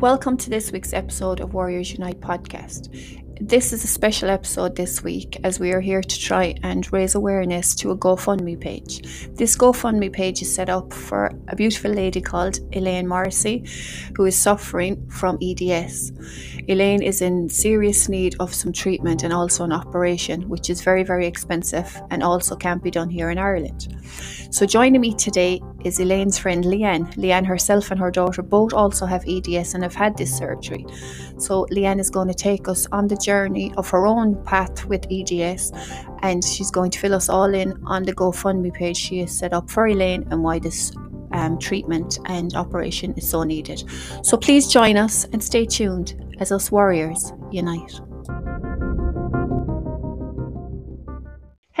Welcome to this week's episode of Warriors Unite podcast. This is a special episode this week as we are here to try and raise awareness to a GoFundMe page. This GoFundMe page is set up for a beautiful lady called Elaine Morrissey who is suffering from EDS. Elaine is in serious need of some treatment and also an operation, which is very, very expensive and also can't be done here in Ireland. So, joining me today is Elaine's friend Leanne. Leanne herself and her daughter both also have EDS and have had this surgery. So, Leanne is going to take us on the journey of her own path with EDS and she's going to fill us all in on the GoFundMe page she has set up for Elaine and why this um, treatment and operation is so needed. So, please join us and stay tuned as us warriors unite.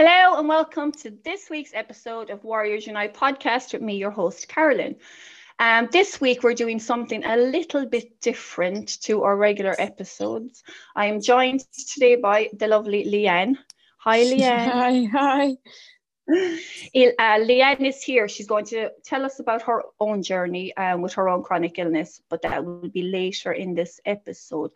Hello and welcome to this week's episode of Warriors Unite podcast with me, your host, Carolyn. Um, this week we're doing something a little bit different to our regular episodes. I am joined today by the lovely Leanne. Hi, Leanne. Hi, hi. Uh, Leanne is here. She's going to tell us about her own journey um, with her own chronic illness, but that will be later in this episode.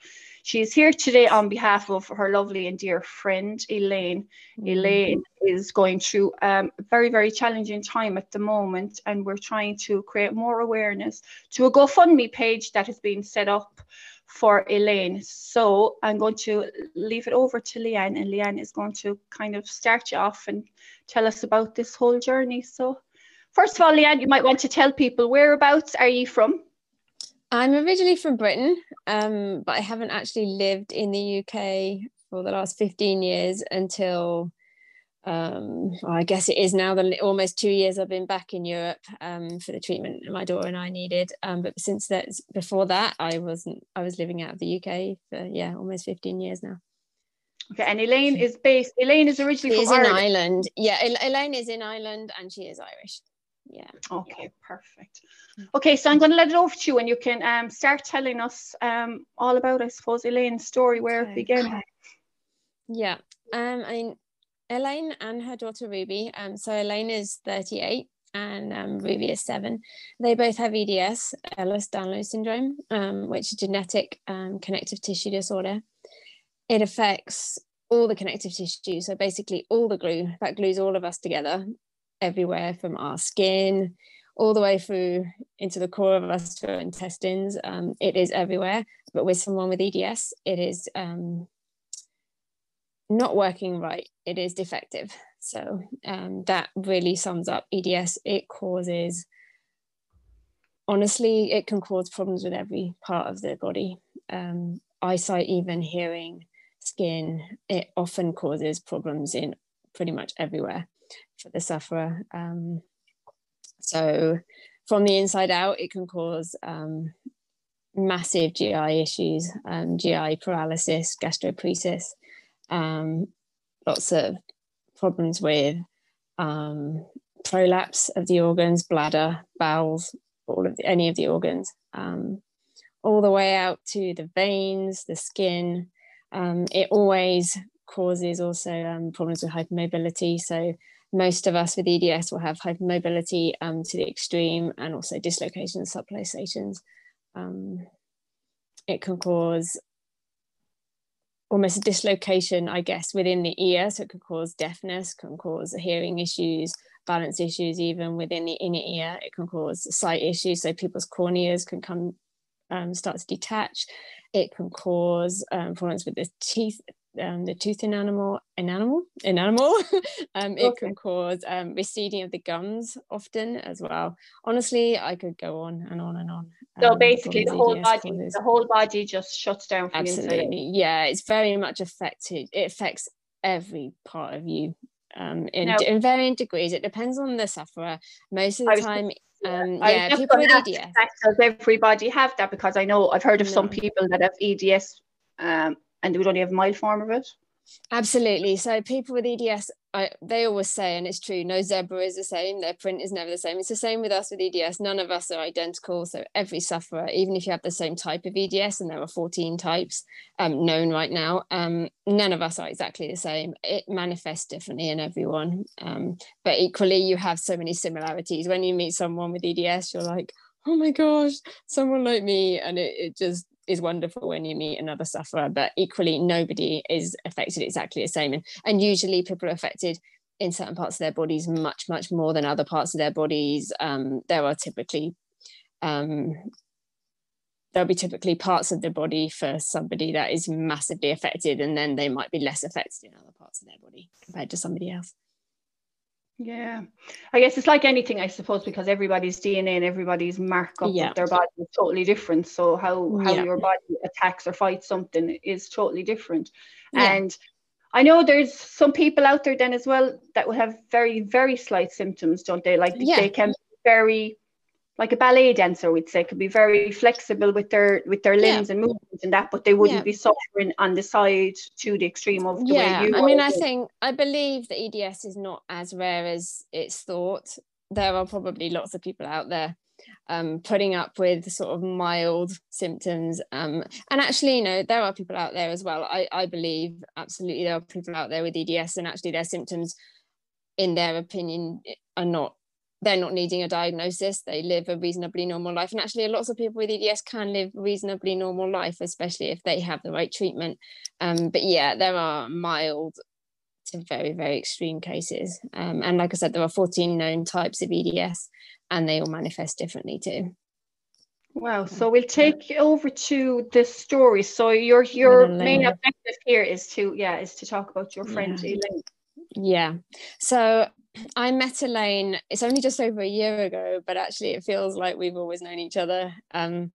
She's here today on behalf of her lovely and dear friend, Elaine. Mm-hmm. Elaine is going through um, a very, very challenging time at the moment, and we're trying to create more awareness to a GoFundMe page that has been set up for Elaine. So I'm going to leave it over to Leanne, and Leanne is going to kind of start you off and tell us about this whole journey. So, first of all, Leanne, you might want to tell people whereabouts are you from? I'm originally from Britain, um, but I haven't actually lived in the UK for the last 15 years until um, well, I guess it is now the almost two years I've been back in Europe um, for the treatment my daughter and I needed. Um, but since that, before that, I wasn't. I was living out of the UK for yeah, almost 15 years now. Okay, and Elaine is based. Elaine is originally she from is Ireland. in Ireland. Yeah, Elaine is in Ireland, and she is Irish. Yeah. Okay, perfect. Okay, so I'm going to let it over to you, and you can um, start telling us um, all about, I suppose, Elaine's story, where okay. it began. Yeah. Um, I mean, Elaine and her daughter Ruby. Um, so Elaine is 38 and um, Ruby is seven. They both have EDS, Ehlers-Danlos syndrome, um, which is genetic um, connective tissue disorder. It affects all the connective tissue, so basically all the glue that glues all of us together, everywhere from our skin all the way through into the core of us to our intestines. Um, it is everywhere, but with someone with EDS, it is um, not working right, it is defective. So um, that really sums up EDS. It causes, honestly, it can cause problems with every part of the body um, eyesight, even hearing, skin. It often causes problems in pretty much everywhere for the sufferer. Um, so from the inside out, it can cause um, massive GI issues, um, GI paralysis, gastroparesis, um, lots of problems with um, prolapse of the organs, bladder, bowels, all of the, any of the organs, um, all the way out to the veins, the skin. It always causes also um, problems with hypermobility. So most of us with EDS will have hypermobility um, to the extreme and also dislocations, subluxations. Um, it can cause almost a dislocation, I guess, within the ear. So it could cause deafness, can cause hearing issues, balance issues, even within the inner ear. It can cause sight issues. So people's corneas can come um, start to detach. It can cause um, problems with the teeth, um, the tooth enamel, enamel, enamel. um, it can cause um, receding of the gums often as well. Honestly, I could go on and on and on. So um, basically, the whole body, causes. the whole body just shuts down. Absolutely, yeah. It's very much affected. It affects every part of you um, in, no. in varying degrees. It depends on the sufferer. Most of the time, um, yeah, people with EDS. Does everybody have that? Because I know I've heard of no. some people that have EDS um, and they would only have mild form of it. Absolutely. So people with EDS, I, they always say, and it's true, no zebra is the same. Their print is never the same. It's the same with us with EDS. None of us are identical. So every sufferer, even if you have the same type of EDS, and there are 14 types um, known right now, um, none of us are exactly the same. It manifests differently in everyone. Um, but equally, you have so many similarities. When you meet someone with EDS, you're like, oh my gosh, someone like me. And it, it just is wonderful when you meet another sufferer, but equally nobody is affected exactly the same. And, and usually people are affected in certain parts of their bodies much, much more than other parts of their bodies. Um, there are typically um, there'll be typically parts of the body for somebody that is massively affected, and then they might be less affected in other parts of their body compared to somebody else. Yeah, I guess it's like anything, I suppose, because everybody's DNA and everybody's markup yeah. of their body is totally different. So how how yeah. your body attacks or fights something is totally different. Yeah. And I know there's some people out there then as well that will have very very slight symptoms, don't they? Like they can be very like a ballet dancer we'd say could be very flexible with their with their limbs yeah. and movements and that but they wouldn't yeah. be suffering on the side to the extreme of the yeah. way you I mean I think I believe that EDS is not as rare as it's thought there are probably lots of people out there um, putting up with sort of mild symptoms um, and actually you know there are people out there as well I, I believe absolutely there are people out there with EDS and actually their symptoms in their opinion are not they're not needing a diagnosis they live a reasonably normal life and actually lots of people with eds can live reasonably normal life especially if they have the right treatment um, but yeah there are mild to very very extreme cases um, and like i said there are 14 known types of eds and they all manifest differently too Wow. So we'll take over to the story. So your your main objective here is to yeah is to talk about your friend yeah. Elaine. Yeah. So I met Elaine, it's only just over a year ago, but actually it feels like we've always known each other. Um,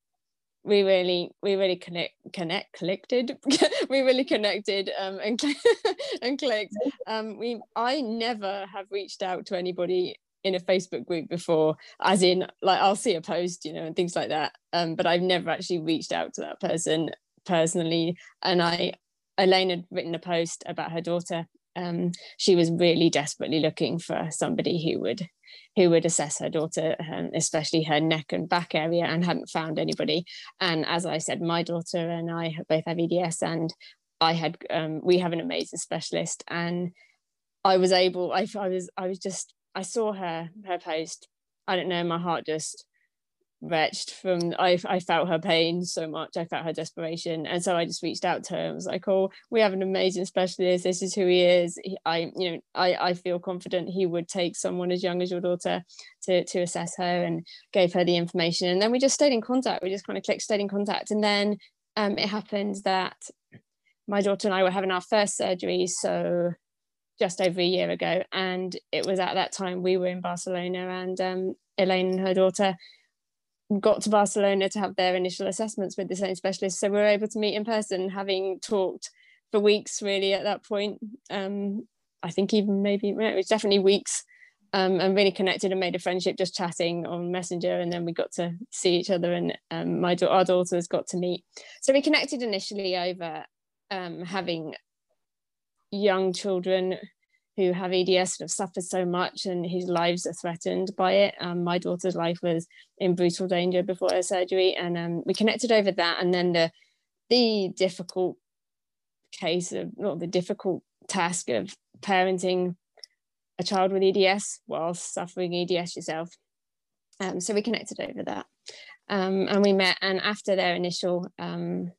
we really, we really connect, connect, collected. we really connected um, and and clicked. Um, we, I never have reached out to anybody in a Facebook group before, as in like I'll see a post, you know, and things like that. Um, but I've never actually reached out to that person personally. And I, Elaine had written a post about her daughter um, she was really desperately looking for somebody who would who would assess her daughter, um, especially her neck and back area, and hadn't found anybody. And as I said, my daughter and I both have EDS, and I had um, we have an amazing specialist, and I was able. I, I was I was just I saw her her post. I don't know. My heart just wretched from I, I felt her pain so much i felt her desperation and so i just reached out to her and was like oh we have an amazing specialist this is who he is he, i you know i i feel confident he would take someone as young as your daughter to to assess her and gave her the information and then we just stayed in contact we just kind of clicked stayed in contact and then um it happened that my daughter and i were having our first surgery so just over a year ago and it was at that time we were in barcelona and um elaine and her daughter got to Barcelona to have their initial assessments with the same specialist. So we were able to meet in person, having talked for weeks really at that point. Um, I think even maybe it was definitely weeks um, and really connected and made a friendship just chatting on Messenger. And then we got to see each other and um, my daughter our daughters got to meet. So we connected initially over um, having young children who have EDS and have suffered so much and whose lives are threatened by it. Um, my daughter's life was in brutal danger before her surgery, and um, we connected over that. And then the the difficult case of not the difficult task of parenting a child with EDS while suffering EDS yourself. Um, so we connected over that, um, and we met. And after their initial um,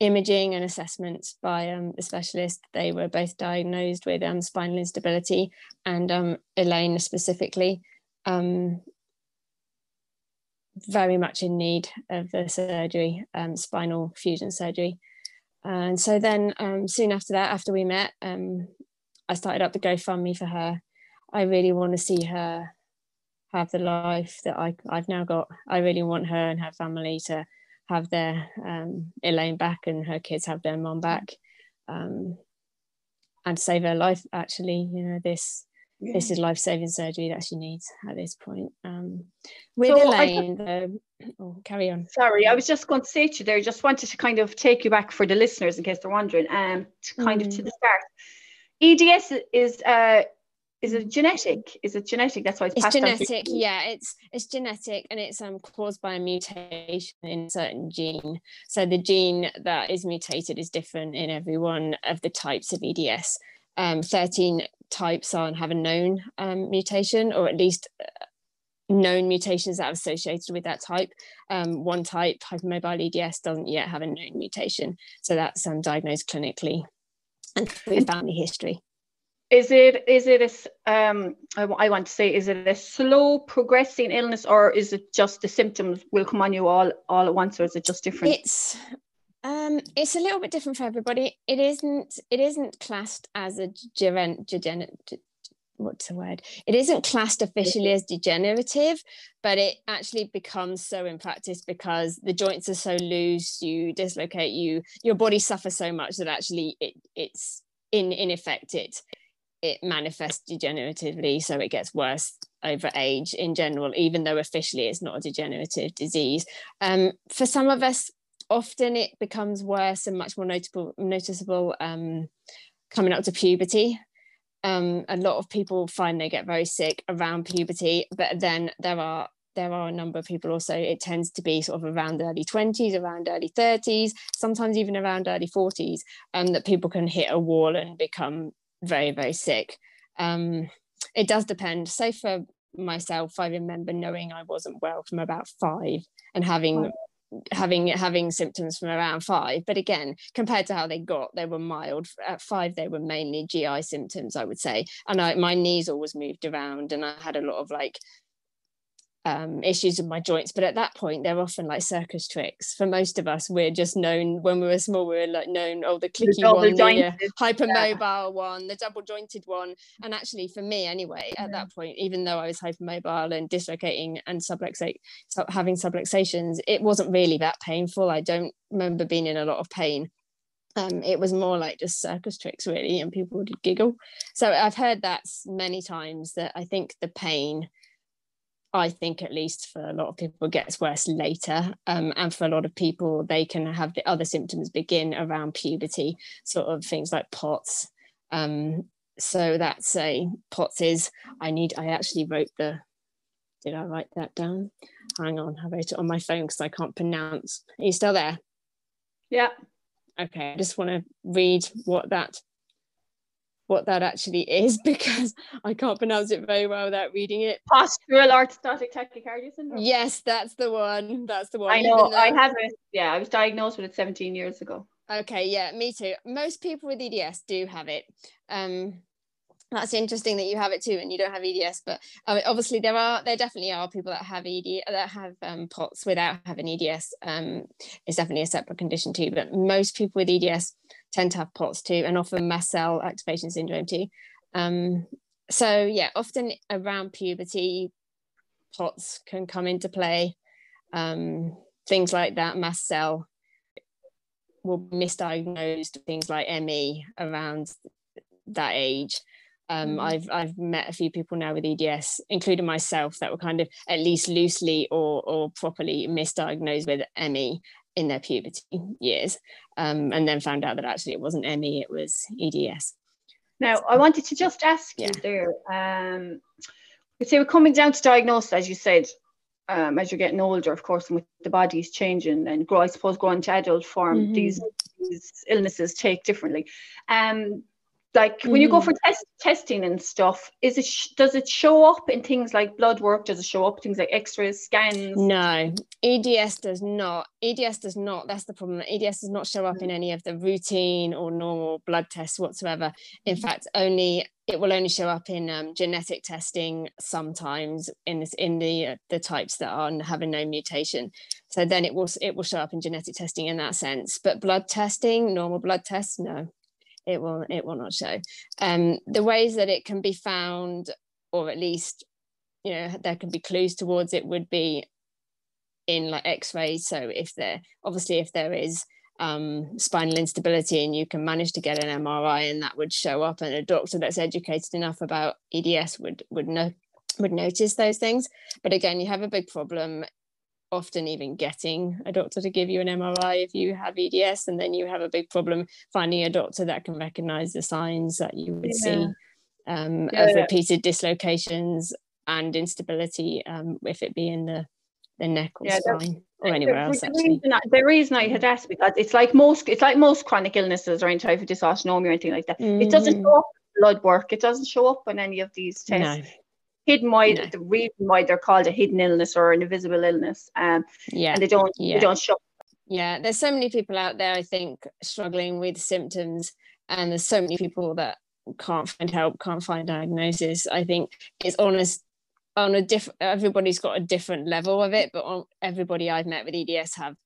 imaging and assessments by um, the specialist. They were both diagnosed with um, spinal instability, and um, Elaine specifically, um, very much in need of the surgery, um, spinal fusion surgery. And so then, um, soon after that, after we met, I started up the GoFundMe for her. I really want to see her have the life that I, I've now got. I really want her and her family to have their um, Elaine back and her kids have their mom back um, and save her life actually you know this yeah. this is life-saving surgery that she needs at this point um, with so Elaine the, oh, carry on sorry I was just going to say to you there just wanted to kind of take you back for the listeners in case they're wondering um to kind mm. of to the start EDS is uh, is it genetic? Is it genetic? That's why it's, it's genetic. Yeah, it's it's genetic, and it's um caused by a mutation in a certain gene. So the gene that is mutated is different in every one of the types of EDS. Um, Thirteen types are have a known um, mutation, or at least known mutations that are associated with that type. Um, one type, hypermobile EDS, doesn't yet have a known mutation. So that's um, diagnosed clinically and with family history. Is it is it a um I, want to say is it a slow progressing illness or is it just the symptoms will come on you all all at once or is it just different? It's um, it's a little bit different for everybody. It isn't. It isn't classed as a degenerate what's the word it isn't classed officially as degenerative but it actually becomes so in practice because the joints are so loose you dislocate you your body suffers so much that actually it, it's in in effect it it manifests degeneratively so it gets worse over age in general even though officially it's not a degenerative disease. Um, for some of us often it becomes worse and much more notable noticeable um, coming up to puberty. Um, a lot of people find they get very sick around puberty, but then there are there are a number of people also it tends to be sort of around early 20s around early 30s sometimes even around early 40s um, that people can hit a wall and become very very sick. Um, it does depend. So for myself i remember knowing i wasn't well from about five and having having having symptoms from around five. But again compared to how they got they were mild. At five they were mainly gi symptoms i would say. And I, my knees always moved around and i had a lot of like um, issues with my joints. But at that point, they're often like circus tricks. For most of us, we're just known when we were small, we were like known, oh, the clicky the one, the uh, hypermobile yeah. one, the double jointed one. And actually, for me anyway, at that point, even though I was hypermobile and dislocating and subluxate, having subluxations, it wasn't really that painful. I don't remember being in a lot of pain. Um, it was more like just circus tricks really and people would giggle so i've heard that many times that i think the pain I think at least for a lot of people gets worse later. Um, and for a lot of people, they can have the other symptoms begin around puberty, sort of things like POTS. Um, so that's a POTS is, I need, I actually wrote the, did I write that down? Hang on, I wrote it on my phone because I can't pronounce. Are you still there? Yeah. Okay, I just want to read what that what that actually is because I can't pronounce it very well without reading it. Postural orthostatic tachycardia syndrome. Yes, that's the one. That's the one. I know. Though... I have it. Yeah, I was diagnosed with it 17 years ago. Okay, yeah, me too. Most people with EDS do have it. Um, that's interesting that you have it too and you don't have eds but uh, obviously there are there definitely are people that have ed that have um, pots without having eds um, it's definitely a separate condition too but most people with eds tend to have pots too and often mast cell activation syndrome too. Um, so yeah often around puberty pots can come into play. Um, things like that mast cell will be misdiagnosed things like me around that age. Um, mm. I've I've met a few people now with EDS, including myself, that were kind of at least loosely or or properly misdiagnosed with ME in their puberty years, um, and then found out that actually it wasn't ME, it was EDS. Now, I wanted to just ask yeah. you there. Um, so we're coming down to diagnosis, as you said, um, as you're getting older, of course, and with the body's changing and grow, I suppose, growing to adult form, mm-hmm. these, these illnesses take differently. Um, like mm. when you go mm. for test, testing and stuff is it does it show up in things like blood work? Does it show up things like x-rays scans? No. Eds does not. Eds does not. That's the problem. Eds does not show up in any of the routine or normal blood tests whatsoever. In fact only it will only show up in um, genetic testing sometimes in this in the uh, the types that are having no mutation. So then it will it will show up in genetic testing in that sense. But blood testing normal blood tests no it will it will not show. Um, the ways that it can be found, or at least you know there can be clues towards it, would be in like X-rays. So if there obviously if there is um, spinal instability and you can manage to get an MRI and that would show up, and a doctor that's educated enough about EDS would would know would notice those things. But again, you have a big problem often even getting a doctor to give you an MRI if you have EDS, and then you have a big problem finding a doctor that can recognize the signs that you would yeah. see um, yeah, of repeated dislocations and instability, um, if it be in the, the neck or spine or anywhere else. The reason, I, the reason I had asked because it's like most it's like most chronic illnesses or any type of dysautonomia or anything like that. Mm-hmm. It doesn't mm-hmm. show up blood work. It doesn't show up on any of these tests. No hidden why no. the reason why they're called a hidden illness or an invisible illness. Um, yeah, and they don't yeah. they don't show. Yeah, there's so many people out there. I think struggling with symptoms, and there's so many people that can't find help, can't find diagnosis. I think it's honest on a different. Everybody's got a different level of it, but on, everybody I've met with EDS have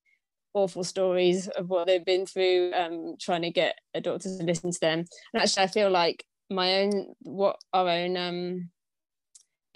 awful stories of what they've been through um, trying to get a doctor to listen to them and actually i feel like my own what our own um,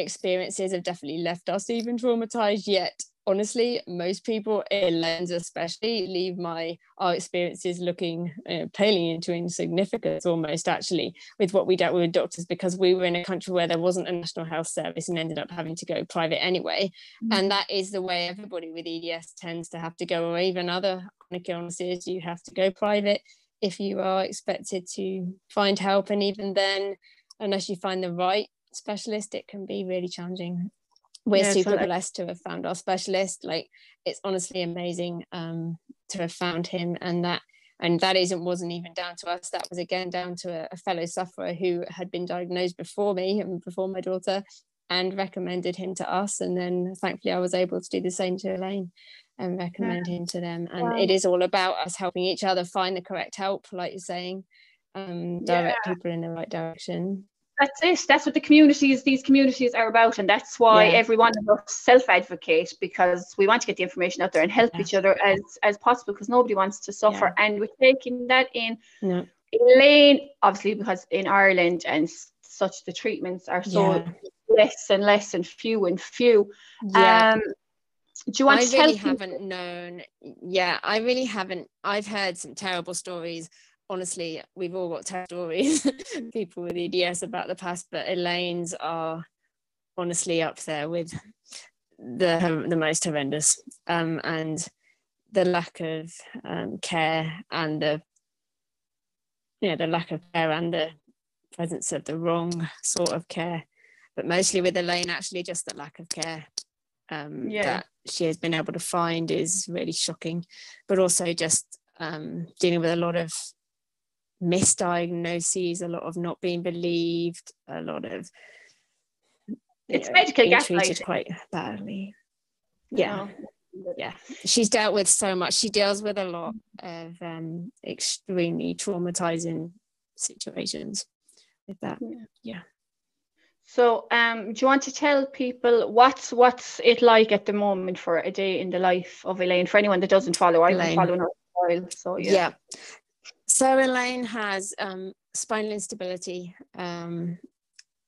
experiences have definitely left us even traumatized yet honestly most people Elaine's especially leave my our experiences looking uh, paling into insignificance almost actually with what we dealt with doctors because we were in a country where there wasn't a national health service and ended up having to go private anyway mm-hmm. and that is the way everybody with eds tends to have to go or even other chronic illnesses you have to go private if you are expected to find help and even then unless you find the right specialist it can be really challenging we're yeah, super blessed to have found our specialist like it's honestly amazing um, to have found him and that and that isn't wasn't even down to us that was again down to a, a, fellow sufferer who had been diagnosed before me and before my daughter and recommended him to us and then thankfully i was able to do the same to elaine and recommend yeah. him to them and wow. it is all about us helping each other find the correct help like you're saying um, direct yeah. people in the right direction that's it. That's what the communities, these communities are about. And that's why yeah. every one of us self-advocate because we want to get the information out there and help yeah. each other as as possible because nobody wants to suffer. Yeah. And we're taking that in no. Elaine, obviously, because in Ireland and such the treatments are so less and less and few and few. Yeah. Um do you want I to really haven't known yeah I really haven't I've heard some terrible stories honestly, we've all got terrible stories, people with EDS about the past, but Elaine's are honestly up there with the the most horrendous. Um, and the lack of um, care and the yeah the lack of care and the presence of the wrong sort of care, but mostly with Elaine, actually just the lack of care um, yeah. that she has been able to find is really shocking, but also just um, dealing with a lot of misdiagnoses, a lot of not being believed, a lot of it's know, medical being treated quite badly. Yeah. Yeah, she's dealt with so much. She deals with a lot of um, extremely traumatizing situations with that. Yeah. yeah. So, um, do you want to tell people what's what's it like at the moment for a day in the life of Elaine? For anyone that doesn't follow, I've been following her while, so yeah. yeah. So Elaine has um, spinal instability. Um,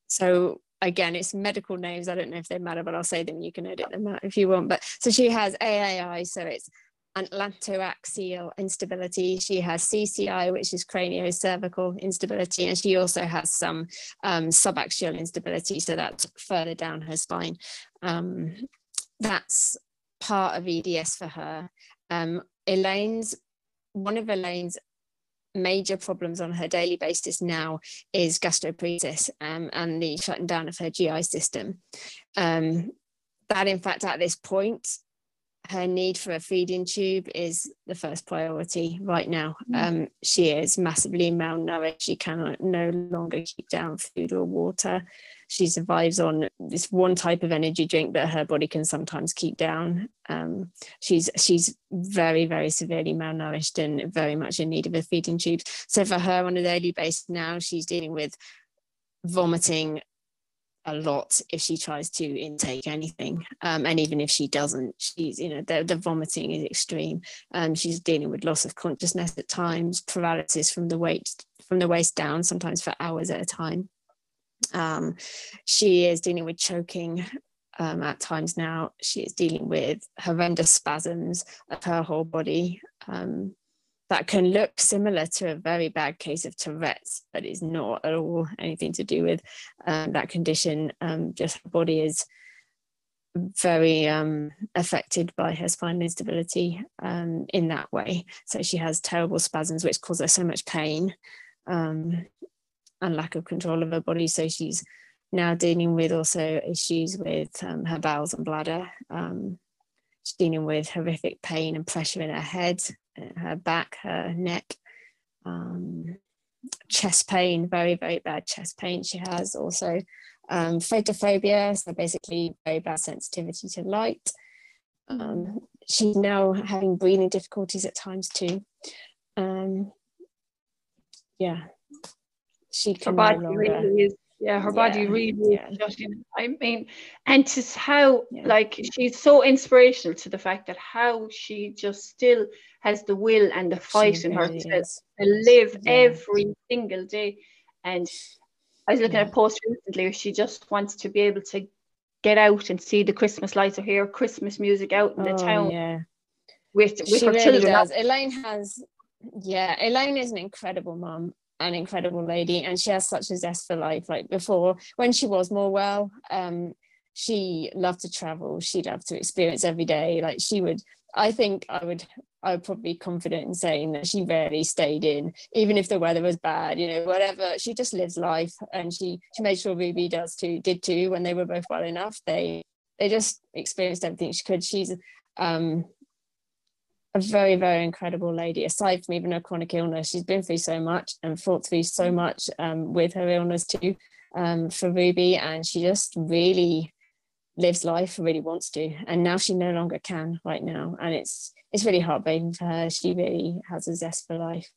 so again, it's medical names. I don't know if they matter, but I'll say them. You can edit them out if you want. But so she has AAI, so it's atlantoaxial instability. She has CCI, which is craniocervical instability, and she also has some um, subaxial instability, so that's further down her spine. Um, that's part of EDS for her. Um, Elaine's one of Elaine's major problems on her daily basis now is gastroparesis um, and the shutting down of her GI system. Um, that, in fact, at this point, her need for a feeding tube is the first priority right now. Mm. Um, she is massively malnourished. She cannot no longer keep down food or water she survives on this one type of energy drink that her body can sometimes keep down. Um, she's she's very very severely malnourished and very much in need of a feeding tube. So for her on a daily basis now, she's dealing with vomiting a lot if she tries to intake anything um, and even if she doesn't she's you know the, the vomiting is extreme um, she's dealing with loss of consciousness at times paralysis from the weight from the waist down sometimes for hours at a time um, she is dealing with choking um, at times now. She is dealing with horrendous spasms of her whole body um, that can look similar to a very bad case of Tourette's, but is not at all anything to do with um, that condition. Um, just her body is very um, affected by her spinal instability um, in that way. So she has terrible spasms, which cause her so much pain. Um, and lack of control of her body. So she's now dealing with also issues with um, her bowels and bladder. She's dealing with horrific pain and pressure in her head, her back, her neck, um, chest pain, very, very bad chest pain she has also. um, photophobia, so basically very bad sensitivity to light. Um, she's now having breathing difficulties at times too. Um, yeah, she can her body no really is yeah her yeah, body really yeah. i mean and to how yeah. like she's so inspirational to the fact that how she just still has the will and the fight she in really her to, to live every single day. And i was looking at a post recently where she just wants to be able to get out and see the christmas lights or hear christmas music out in the oh, town yeah. with, with she her really children. does. elaine has yeah elaine is an incredible mom an incredible lady and she has such a zest for life. Like before when she was more well um she loved to travel. She loved to experience every day. Like she would i think i would i would probably be confident in saying that she rarely stayed in even if the weather was bad you know whatever. She just lives life and she she made sure ruby does too did too when they were both well enough. They they just experienced everything she could. She's um a very, very incredible lady. Aside from even her chronic illness, she's been through so much and fought through so mm. much um, with her illness too um, for Ruby. And she just really lives life, really wants to. And now she no longer can right now. And it's it's really heartbreaking for her. She really has a zest for life.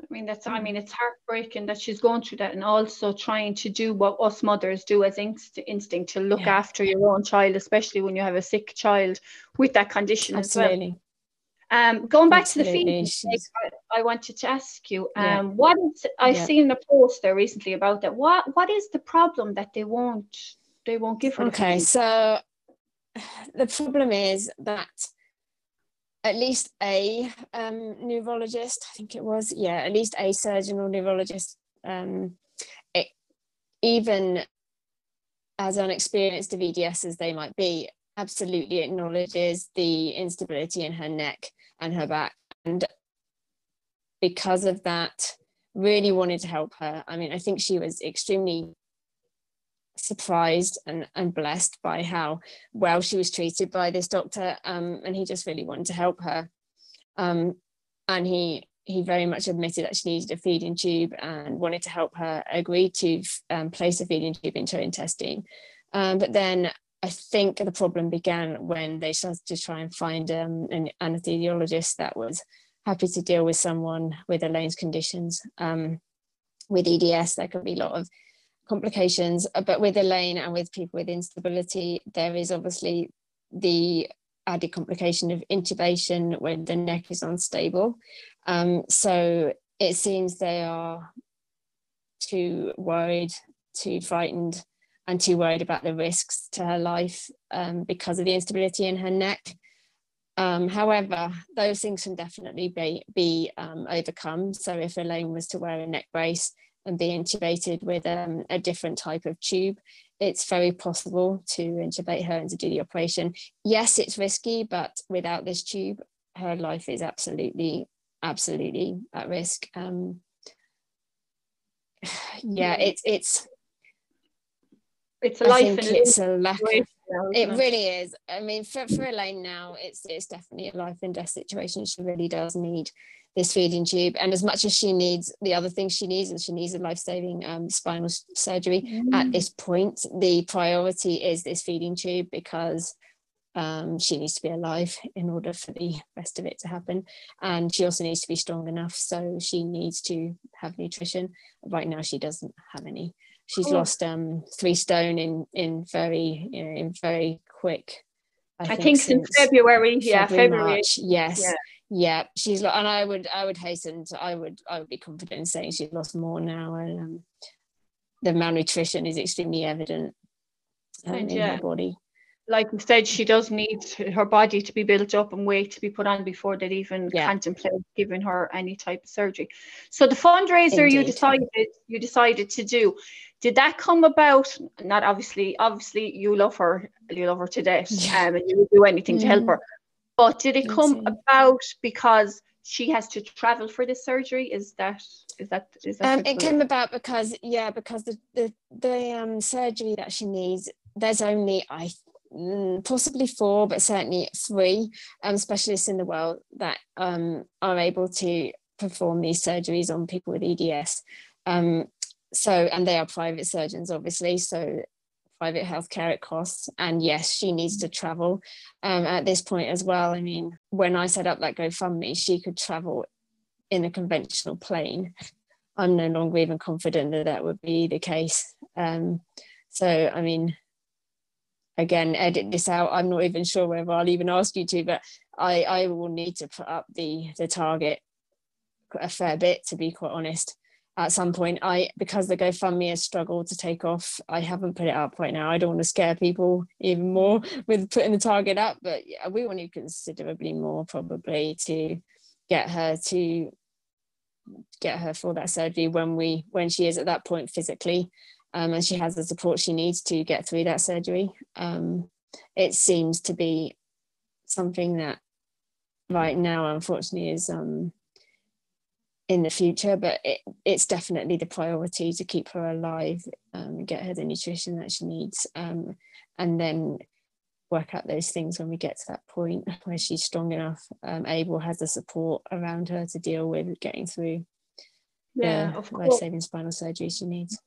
I mean, that's, I mean, it's heartbreaking that she's going through that and also trying to do what us mothers do as inst- instinct to look yeah. after your own child, especially when you have a sick child with that condition Absolutely. as well. Um, going back Absolutely. to the feeding, I, I, wanted to ask you, um, yeah. what is, I've yeah. seen a post there recently about that. What what is the problem that they won't they won't give her? Okay, so the problem is that at least a um, neurologist, I think it was, yeah, at least a surgeon or neurologist, um, it, even as unexperienced of EDS as they might be, absolutely acknowledges the instability in her neck and her back. And because of that, really wanted to help her. I mean, I think she was extremely surprised and, and blessed by how well she was treated by this doctor. Um, and he just really wanted to help her. Um, and he he very much admitted that she needed a feeding tube and wanted to help her agree to um, place a feeding tube into her intestine. Um, but then I think the problem began when they started to try and find um, an anesthesiologist that was happy to deal with someone with Elaine's conditions. Um, with EDS, there can be a lot of complications, uh, but with Elaine and with people with instability, there is obviously the added complication of intubation when the neck is unstable. Um, so it seems they are too worried, too frightened and too worried about the risks to her life um, because of the instability in her neck. Um, however, those things can definitely be, be um, overcome. So if Elaine was to wear a neck brace and be intubated with um, a different type of tube, it's very possible to intubate her and to do the operation. Yes, it's risky, but without this tube, her life is absolutely, absolutely at risk. Um, yeah, it's it's it's a life. I think it's a lack. Of, it really is. I mean, for, for Elaine now, it's it's definitely a life and death situation. She really does need this feeding tube, and as much as she needs the other things she needs, and she needs a life saving um, spinal surgery. Mm. At this point, the priority is this feeding tube because um, she needs to be alive in order for the rest of it to happen. And she also needs to be strong enough. So she needs to have nutrition. Right now, she doesn't have any she's oh. lost um three stone in in very you know in very quick I, I think, think since February, yeah, February. March, yes, yeah. yeah. She's and I would, I would hasten. To, I would, I would be confident in saying she's lost more now, and um, the malnutrition is extremely evident um, in yeah. her body like you said, she does need her body to be built up and weight to be put on before they'd even yeah. contemplate giving her any type of surgery. So the fundraiser Indeed. you decided you decided to do, did that come about? Not obviously, obviously you love her, you love her to death, yeah. um, and you would do anything to help her. But did it come about because she has to travel for this surgery? Is that is that is that? Um, it came about because yeah, because the the the um, surgery that she needs, there's only I Mm, possibly four, but certainly three um, specialists in the world that um, are able to perform these surgeries on people with EDS. Um, so and they are private surgeons obviously so private healthcare it costs and yes she needs to travel um, at this point as well. I mean when i set up that gofundme she could travel in a conventional plane. I'm no longer even confident that that would be the case. Um, so i mean again edit this out. I'm not even sure whether i'll even ask you to but i i will need to put up the the target a fair bit to be quite honest at some point. I because the gofundme has struggled to take off i haven't put it up right now. I don't want to scare people even more with putting the target up but yeah, we want to considerably more probably to get her to get her for that surgery when we when she is at that point physically um, and she has the support she needs to get through that surgery. Um, it seems to be something that right now unfortunately is um, in the future, but it, it's definitely the priority to keep her alive, um, get her the nutrition that she needs, um, and then work out those things when we get to that point where she's strong enough, um, able has the support around her to deal with getting through yeah, the life-saving spinal surgery she needs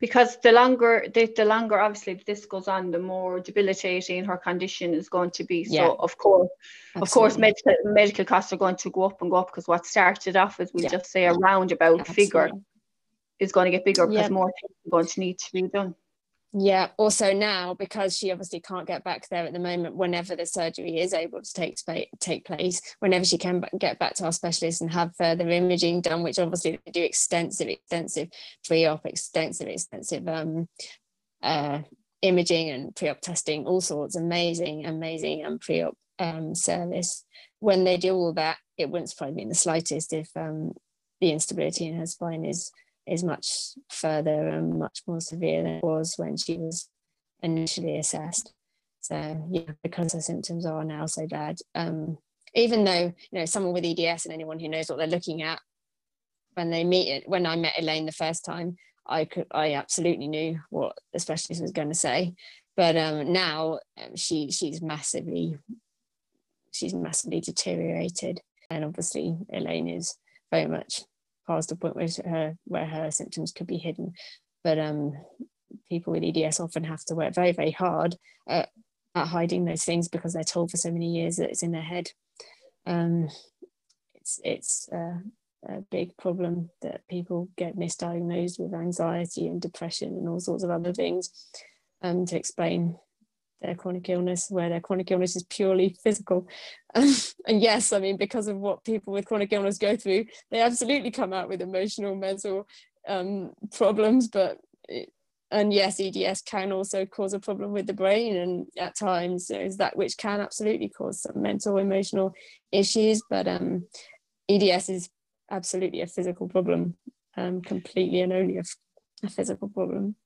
because the longer the, the longer obviously this goes on the more debilitating her condition is going to be so yeah. of course Absolutely. of course medical medical costs are going to go up and go up because what started off as we yeah. just say a roundabout Absolutely. figure is going to get bigger because more things are going to need to be done yeah also now because she obviously can't get back there at the moment whenever the surgery is able to take take place whenever she can get back to our specialist and have further imaging done which obviously they do extensive extensive pre-op extensive extensive um, uh, imaging and pre-op testing all sorts amazing amazing and pre-op um, service. When they do all that it wouldn't surprise me in the slightest if um, the instability in her spine is is much further and much more severe than it was when she was initially assessed. So yeah, because her symptoms are now so bad. Um, even though you know someone with EDS and anyone who knows what they're looking at, when they meet it, when I met Elaine the first time, I could I absolutely knew what the specialist was going to say. But um, now um, she she's massively she's massively deteriorated, and obviously Elaine is very much past the point where her where her symptoms could be hidden. But um, people with EDS often have to work very very hard at, at hiding those things because they're told for so many years that it's in their head. Um, it's it's uh, a big problem that people get misdiagnosed with anxiety and depression and all sorts of other things um, to explain their chronic illness, where their chronic illness is purely physical. and yes, I mean, because of what people with chronic illness go through, they absolutely come out with emotional, mental um, problems. But it, and yes, EDS can also cause a problem with the brain, and at times is that which can absolutely cause some mental, emotional issues. But um, EDS is absolutely a physical problem, um, completely and only a, a physical problem.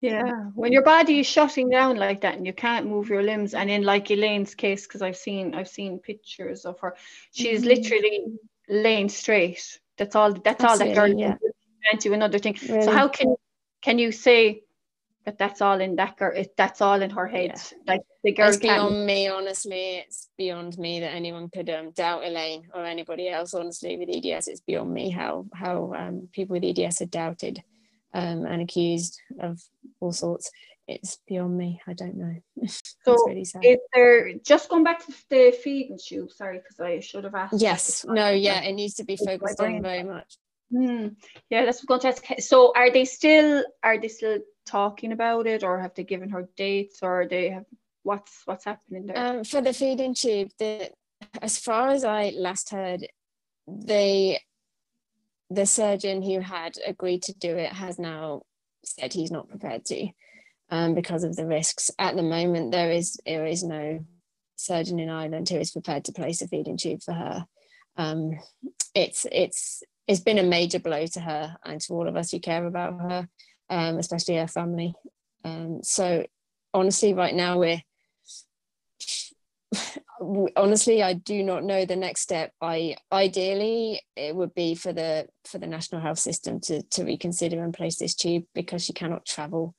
Yeah, when your body is shutting down like that and you can't move your limbs, and in like Elaine's case, because I've seen I've seen pictures of her, she's mm-hmm. literally laying straight. That's all. That's, that's all that girl yeah. can't do another thing. Really? So how can can you say that that's all in that girl? It, that's all in her head. Yeah. Like the girl. It's beyond me, honestly. It's beyond me that anyone could um, doubt Elaine or anybody else. Honestly, with EDS, it's beyond me how how um, people with EDS are doubted um, and accused of all sorts. It's beyond me. I don't know. so really is there just going back to the feeding tube? Sorry, because I should have asked. Yes. No. Yeah. It needs to be focused on very much. Hmm. Yeah, that's going to ask. So, are they still are they still talking about it, or have they given her dates, or they have what's what's happening there? Um, for the feeding tube, the as far as I last heard, they the surgeon who had agreed to do it has now said he's not prepared to um, because of the risks. At the moment, there is there is no surgeon in Ireland who is prepared to place a feeding tube for her. Um, it's it's it's been a major blow to her and to all of us who care about her, um, especially her family. Um, so honestly, right now we're honestly i do not know the next step i ideally it would be for the for the national health system to to reconsider and place this tube because she cannot travel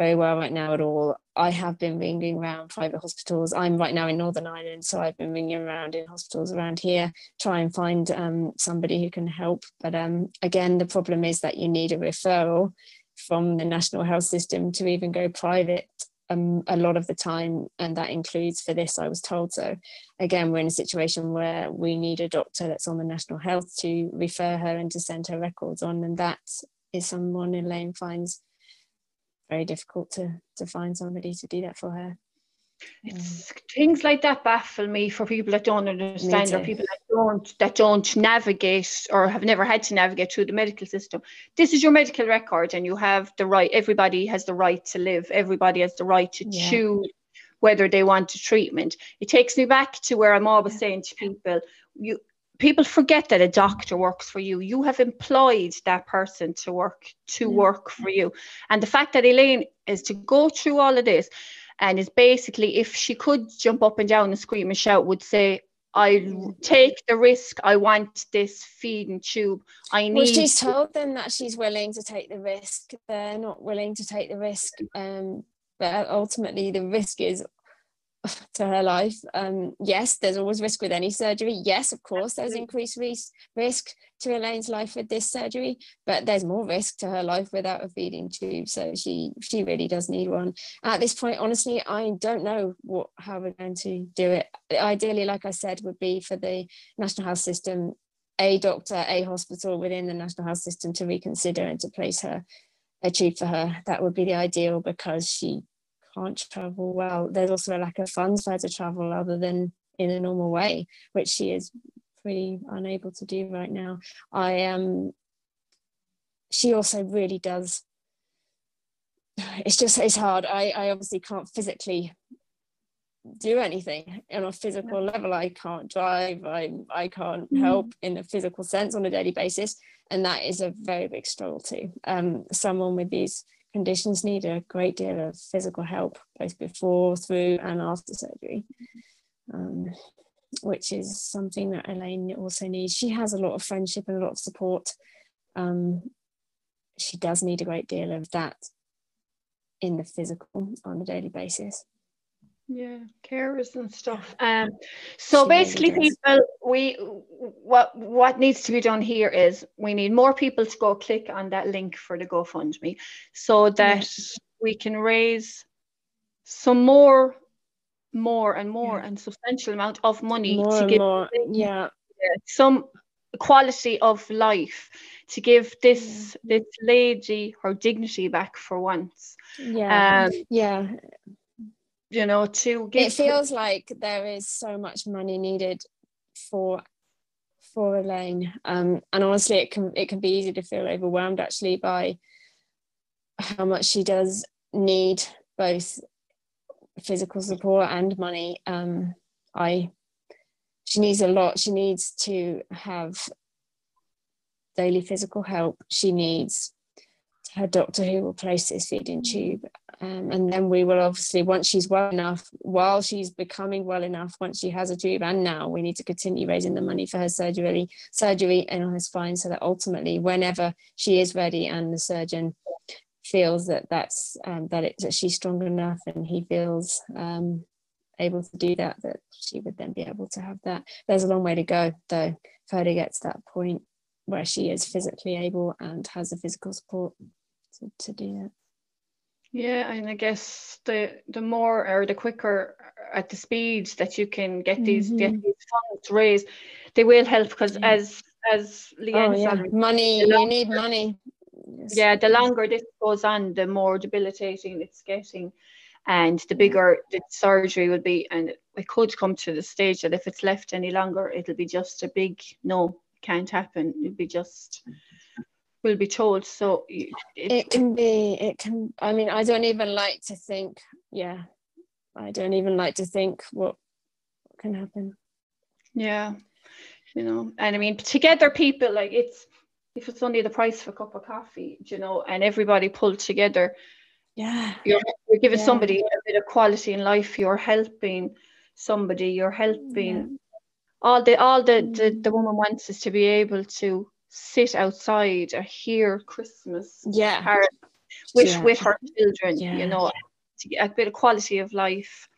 very well right now at all. I have been ringing around private hospitals. I'm right now in Northern Ireland, so I've been ringing around in hospitals around here, try and find um, somebody who can help. But um, again, the problem is that you need a referral from the national health system to even go private um, a lot of the time, and that includes for this, I was told. So, again, we're in a situation where we need a doctor that's on the national health to refer her and to send her records on, and that is someone Elaine finds very difficult to to find somebody to do that for her. It's, things like that baffle me for people that don't understand or people that don't that don't navigate or have never had to navigate through the medical system. This is your medical record, and you have the right. Everybody has the right to live. Everybody has the right to yeah. choose whether they want a treatment. It takes me back to where I'm always saying to people, you people forget that a doctor works for you. You have employed that person to work to mm. work for you. And the fact that Elaine is to go through all of this and is basically if she could jump up and down and scream and shout would say I take the risk. I want this feeding tube. I need. Well, she's told them that she's willing to take the risk. They're not willing to take the risk. Um, but ultimately, the risk is to her life. Um, yes, there's always risk with any surgery. Yes, of course, there's increased risk risk to Elaine's life with this surgery, but there's more risk to her life without a feeding tube. So she she really does need one. At this point, honestly, I don't know what how we're going to do it. Ideally, like I said, would be for the national health system, a doctor, a hospital within the national health system to reconsider and to place her a tube for her. That would be the ideal because she can't travel well. There's also a lack of funds for her to travel other than in a normal way, which she is pretty unable to do right now. I am. Um, she also really does. It's just it's hard. I I obviously can't physically do anything on a physical level. I can't drive. I I can't mm. help in a physical sense on a daily basis, and that is a very big struggle too. Um, someone with these conditions need a great deal of physical help both before, through, and after surgery, um, which is something that Elaine also needs. She has a lot of friendship and a lot of support. Um, she does need a great deal of that in the physical on a daily basis yeah carers and stuff. Um so basically people we what what needs to be done here is we need more people to go click on that link for the gofundme so that we can raise some more more and more yeah. and substantial amount of money more to give more. yeah. some quality of life to give this yeah. this lady her dignity back for once. Yeah. Um, yeah you know to get it feels like there is so much money needed for for Elaine. Um, and honestly it can it can be easy to feel overwhelmed actually by how much she does need both physical support and money. Um, I she needs a lot. She needs to have daily physical help. She needs her doctor who will place this feeding tube um, and then we will obviously, once she's well enough, while she's becoming well enough, once she has a tube, and now we need to continue raising the money for her surgery, surgery and on her spine, so that ultimately, whenever she is ready and the surgeon feels that that's um, that, it, that she's strong enough and he feels um, able to do that, that she would then be able to have that. There's a long way to go, though, for her to get to that point where she is physically able and has the physical support to, to do that. Yeah, and I guess the the more or the quicker at the speed that you can get these mm-hmm. get these funds raised, they will help because yeah. as as Leanne oh, yeah. said, money you need money. Yes. Yeah, the longer this goes on, the more debilitating it's getting, and the bigger the surgery will be, and it could come to the stage that if it's left any longer, it'll be just a big no, can't happen. It'll be just will be told so it, it can be it can i mean i don't even like to think yeah i don't even like to think what can happen yeah you know and i mean together people like it's if it's only the price of a cup of coffee you know and everybody pulled together yeah you're, you're giving yeah. somebody a bit of quality in life you're helping somebody you're helping yeah. all the all the, the mm. the woman wants is to be able to sit outside or hear Christmas yeah with yeah. with her children. Yeah. You know, to get a bit of quality of life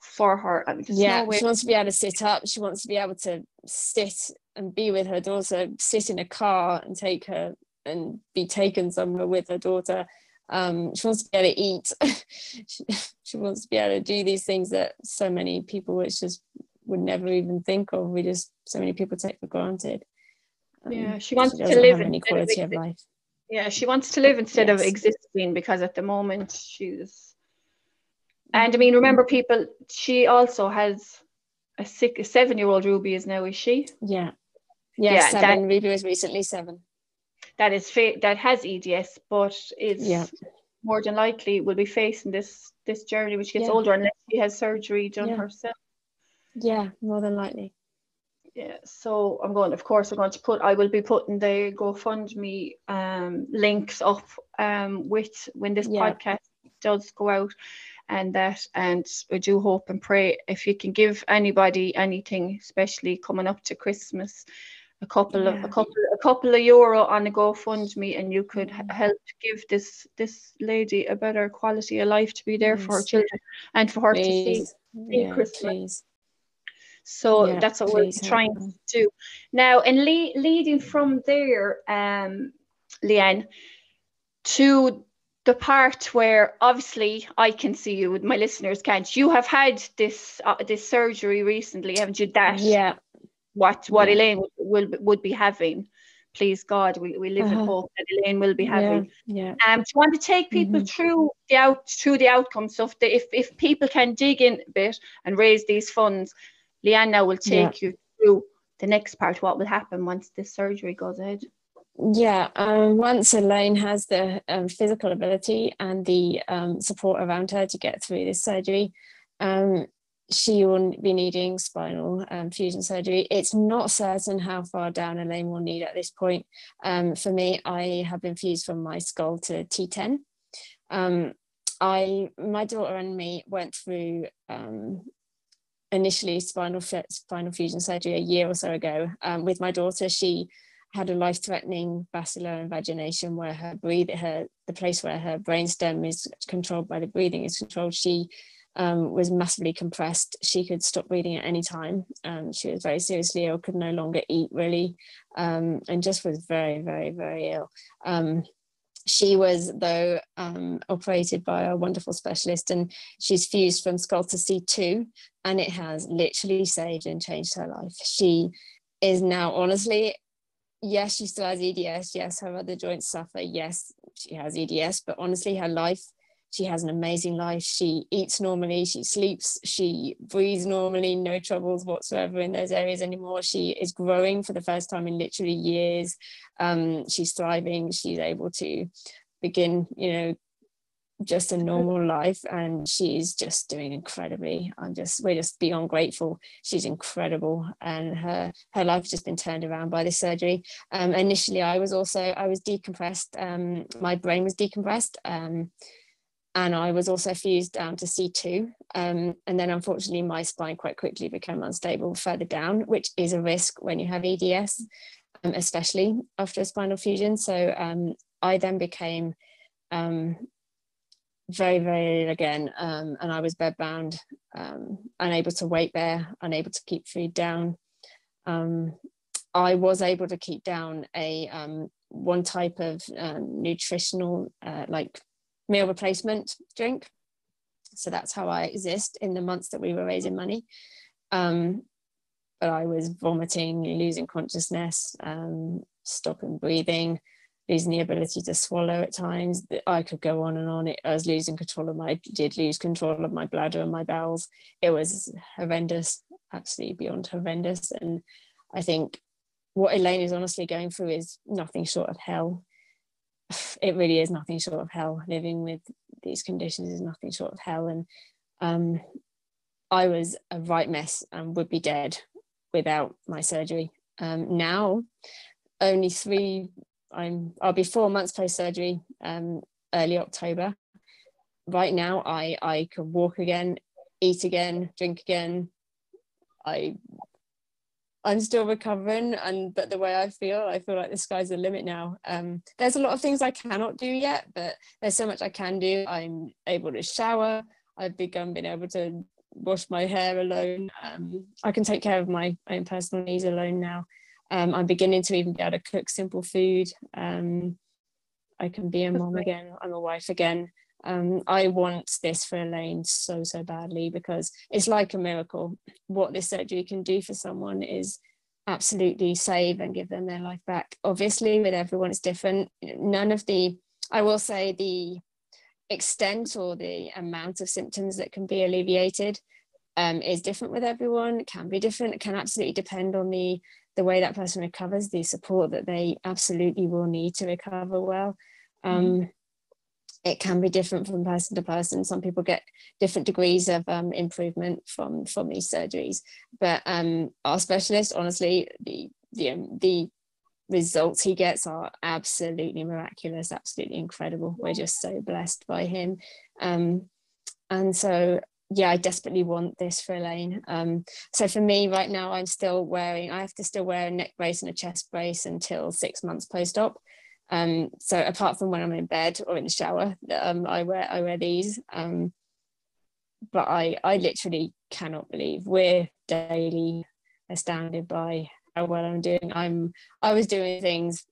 for her. I mean, yeah, no she wants to be able to sit up. She wants to be able to sit and be with her daughter, sit in a car and take her and be taken somewhere with her daughter. Um, she wants to be able to eat. she, she, wants to be able to do these things that so many people, which just would never even think of. We just so many people take for granted. Um, yeah, she wants she to live any quality of, of, life. Yeah, she wants to live instead yes. of existing because at the moment she's. And I mean, remember, people. She also has a six, a seven-year-old Ruby is now, is she? Yeah, yeah, yeah seven. That, Ruby was recently seven that is fa- that has EDS, but is yeah. more than likely will be facing this this journey she gets yeah. older, unless she has surgery done herself. Yeah, more than likely. Yeah, so I'm going. Of course, I'm going to put. I will be putting the GoFundMe um, links up um, with when this podcast does go out and that and I do hope and pray if you can give anybody anything especially coming up to Christmas a couple yeah. of a couple a couple of euro on a GoFundMe, and you could mm. help give this this lady a better quality of life to be there please. for her children and for her please. to see, see yeah, Christmas. Please. So yeah, that's what we're trying to do now. And le- leading from there, um, Leanne, to the part where obviously I can see you, with my listeners can't. You have had this uh, this surgery recently, haven't you? That yeah, what what yeah. Elaine will, will would be having. Please God, we, we live uh-huh. in hope that Elaine will be having. Yeah. yeah. Um, do you want to take people mm-hmm. through the out through the outcomes of the if if people can dig in a bit and raise these funds, Leanne now will take yeah. you through the next part. What will happen once this surgery goes ahead? Yeah, um, once Elaine has the um, physical ability and the um, support around her to get through this surgery, um, she will be needing spinal um, fusion surgery. It's not certain how far down Elaine will need at this point. Um, for me, I have been fused from my skull to T10. Um, I, my daughter and me went through um, initially spinal spinal fusion surgery a year or so ago. Um, with my daughter, she had a life-threatening basilar invagination where her breathe her the place where her brainstem is controlled by the breathing is controlled. She um, was massively compressed. She could stop breathing at any time. Um, she was very seriously ill, could no longer eat really, um, and just was very, very, very ill. She was, though, um, operated by a wonderful specialist, and she's fused from skull to C2, and it has literally saved and changed her life. She is now, honestly, yes, she still has EDS. Yes, her other joints suffer. Yes, she has EDS, but honestly, her life she has an amazing life. She eats normally, she sleeps, she breathes normally, no troubles whatsoever in those areas anymore. She is growing for the first time in literally years. Um, she's thriving, she's able to begin, you know, just a normal life and she's just doing incredibly i'm just we're just beyond grateful she's incredible and her her life's just been turned around by this surgery um, initially i was also i was decompressed um, my brain was decompressed um, and I was also fused down to C2. Um, and then unfortunately, my spine quite quickly became unstable further down, which is a risk when you have EDS, um, especially after a spinal fusion. So um, I then became um, very, very ill again, um, and I was bedbound, um, unable to weight bear, unable to keep food down. I was able to keep down a one type of uh, nutritional, uh, like meal replacement drink. So that's how I exist in the months that we were raising money. Um, but I was vomiting, losing consciousness, um, stopping breathing, losing the ability to swallow at times. I could go on and on. I was losing control of my, did lose control of my bladder and my bowels. It was horrendous, absolutely beyond horrendous. And I think what Elaine is honestly going through is nothing short of hell it really is nothing short of hell. Living with these conditions is nothing short of hell. And um, I was a right mess and would be dead without my surgery. Um, now, only three, I'm, I'll be four months post surgery, um, early October. Right now, I, I can walk again, eat again, drink again. I I'm still recovering, and but the way I feel, I feel like the sky's the limit now. Um, there's a lot of things I cannot do yet, but there's so much I can do. I'm able to shower. I've begun being able to wash my hair alone. Um, I can take care of my own personal needs alone now. Um, I'm beginning to even be able to cook simple food. Um, I can be a mom again. I'm a wife again. Um, I want this for Elaine so, so badly because it's like a miracle. What this surgery can do for someone is absolutely save and give them their life back. Obviously, with everyone, it's different. None of the, I will say, the extent or the amount of symptoms that can be alleviated um, is different with everyone. It can be different. It can absolutely depend on the the way that person recovers, the support that they absolutely will need to recover well. Um, mm-hmm it can be different from person to person. Some people get different degrees of um, improvement from from these surgeries, but um, our specialist, honestly, the the um, the results he gets are absolutely miraculous, absolutely incredible. We're just so blessed by him, um, and so yeah, I desperately want this for Elaine. Um, so for me right now, I'm still wearing. I have to still wear a neck brace and a chest brace until six months post op. Um, so apart from when I'm in bed or in the shower, um, I wear I wear these. Um, but I I literally cannot believe we're daily astounded by how well I'm doing. I'm I was doing things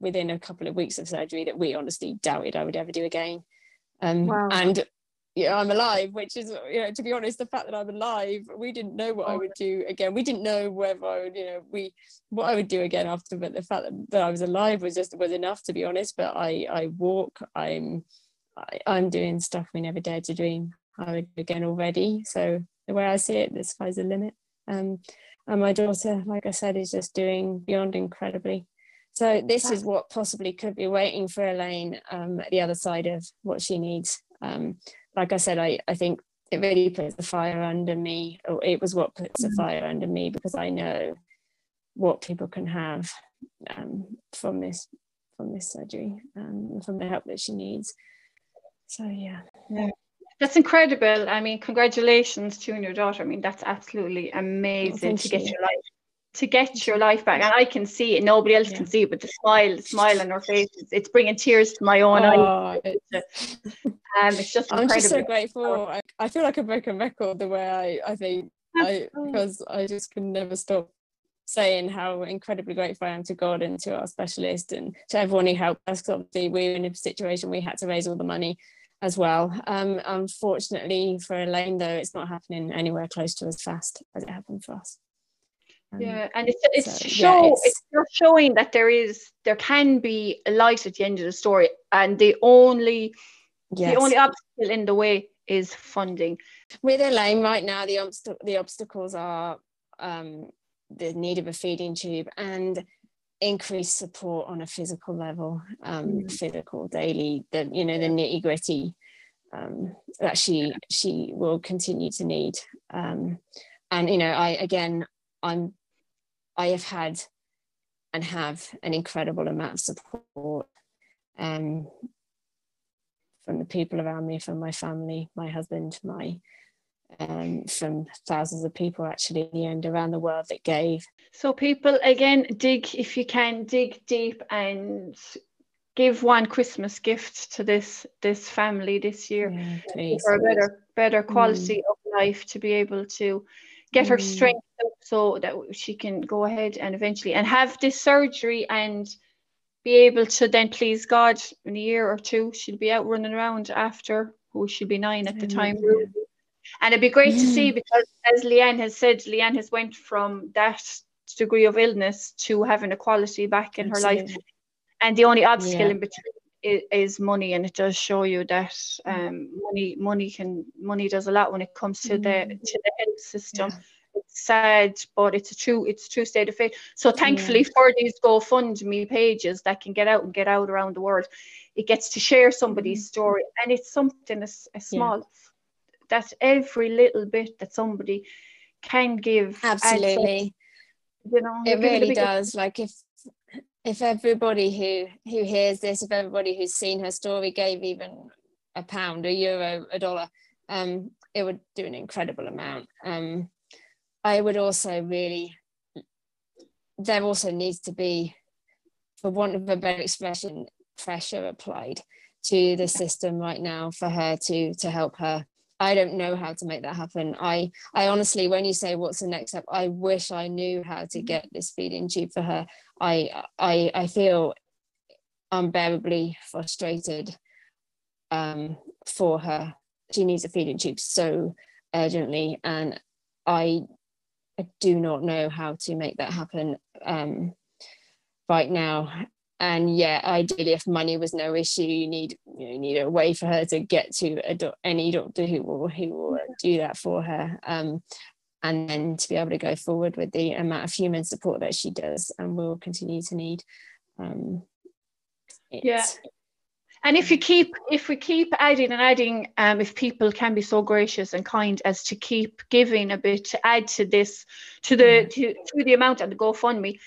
within a couple of weeks of surgery that we honestly doubted I would ever do again. Um, wow. And yeah, I'm alive, which is, you know, to be honest, the fact that I'm alive, we didn't know what I oh. would do again. We didn't know whether I would, you know, we what I would do again after, but the fact that, that I was alive was just was enough, to be honest. But I I walk, I'm I, I'm doing stuff we never dared to dream I would again already. So the way I see it, the sky's the limit. Um, and my daughter, like I said, is just doing beyond incredibly. So this is what possibly could be waiting for Elaine um, at the other side of what she needs. Um, like I said, I, I think it really puts the fire under me, or it was what puts the mm. fire under me because I know what people can have um, from this from this surgery um, from the help that she needs. So yeah. yeah. That's incredible. I mean, congratulations to you and your daughter. I mean, that's absolutely amazing oh, to get you. your life to get your life back. And I can see it. Nobody else yeah. can see it, but the smile, the smile on her face, it's, bringing tears to my own oh, eyes. It's, um, it's just I'm just so grateful. I, I, feel like a broken record the way I, I think I because I just can never stop saying how incredibly grateful I am to God and to our specialist and to everyone who helped us. Because obviously we were in a situation we had to raise all the money as well. Um, unfortunately for Elaine, though, it's not happening anywhere close to as fast as it happened for us. Um, yeah, and it's it's so, show yeah, it's, it's showing that there is there can be a light at the end of the story, and the only yes. the only obstacle in the way is funding. With Elaine right now, the obst- the obstacles are um, the need of a feeding tube and increased support on a physical level, um, mm. physical daily, the you know the nitty gritty um, that she she will continue to need. Um, and you know, I again I'm I have had and have an incredible amount of support um, from the people around me, from my family, my husband, my um, from thousands of people actually in the end around the world that gave. So people again dig if you can dig deep and give one Christmas gift to this this family this year yeah, for a better better quality mm. of life to be able to get her mm. strength up so that she can go ahead and eventually and have this surgery and be able to then please God in a year or two. She'll be out running around after, who she'll be nine at the time. And it'd be great to see because as Leanne has said, Leanne has went from that degree of illness to having equality back in Absolutely. her life. And the only obstacle yeah. in between is, is, money, and it does show you that um, money money can money does a lot when it comes to mm. the to the health system. Yeah sad, but it's a true it's a true state of faith. So thankfully yeah. for these GoFundMe pages that can get out and get out around the world, it gets to share somebody's mm-hmm. story, and it's something as, as small. Yeah. That's every little bit that somebody can give. Absolutely. you know, it really does. Like if if everybody who who hears this, if everybody who's seen her story gave even a pound, a euro, a dollar, um, it would do an incredible amount. Um, I would also really there also needs to be, for want of a better expression, pressure applied to the system right now for her to to help her I don't know how to make that happen. I I honestly, when you say what's the next step, I wish I knew how to get this feeding tube for her. I I I feel unbearably frustrated um, for her. She needs a feeding tube so urgently, and I, I do not know how to make that happen um, right now. And yeah ideally if money was no issue you need you, know, you need a way for her to get to a do- any doctor who will who will do that for her um, and then to be able to go forward with the amount of human support that she does and will continue to need um, yeah and if you keep if we keep adding and adding um, if people can be so gracious and kind as to keep giving a bit to add to this to the mm. to, to the amount of the gofundme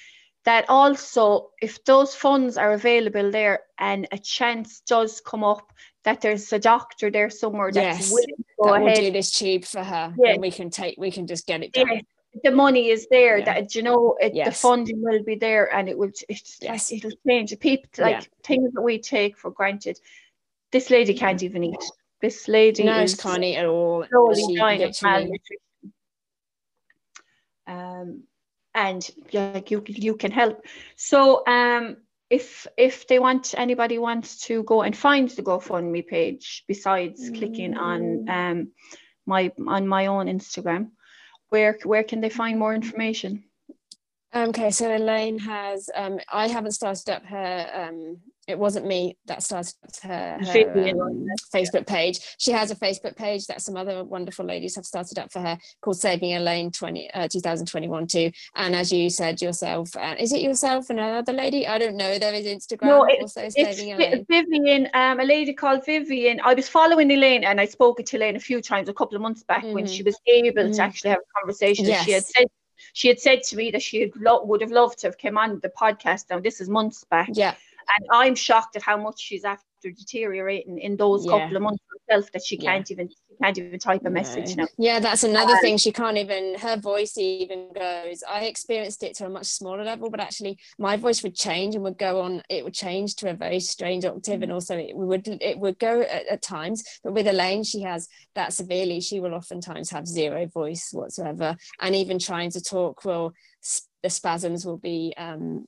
that also if those funds are available there and a chance does come up that there's a doctor there somewhere that's yes, willing to go that ahead. will do this cheap for her yeah. and we can take we can just get it done. Yeah. The money is there. Yeah. That you know, it, yes. the funding will be there, and it will. It's yes. it'll change. People like yeah. things that we take for granted. This lady can't even eat. This lady no, is can't eat at all. Slowly dying of malnutrition. Um, and like you you can help so um if if they want anybody wants to go and find the GoFundMe page besides mm. clicking on mm. um my on my own Instagram, where where can they find more information? Okay, so Elaine has um I haven't started up her um it wasn't me that started her, her um, Facebook page. She has a Facebook page that some other wonderful ladies have started up for her called Saving Elaine 20, uh, 2021 too. And as you said yourself, uh, is it yourself and another lady? I don't know. There is Instagram no, it, also it's Saving Elaine. Vivian, um, a lady called Vivian. I was following Elaine and I spoke to Elaine a few times a couple of months back mm. when she was able mm. to actually have a conversation. Yes. She had said she had said to me that she lo- would have loved to have come on the podcast. Now this is months back. Yeah and I'm shocked at how much she's after deteriorating in those yeah. couple of months herself that she can't yeah. even she can't even type a message now. Yeah, that's another um, thing. She can't even her voice even goes. I experienced it to a much smaller level, but actually my voice would change and would go on. It would change to a very strange octave, and also it would it would go at, at times. But with Elaine, she has that severely. She will oftentimes have zero voice whatsoever, and even trying to talk will the spasms will be um,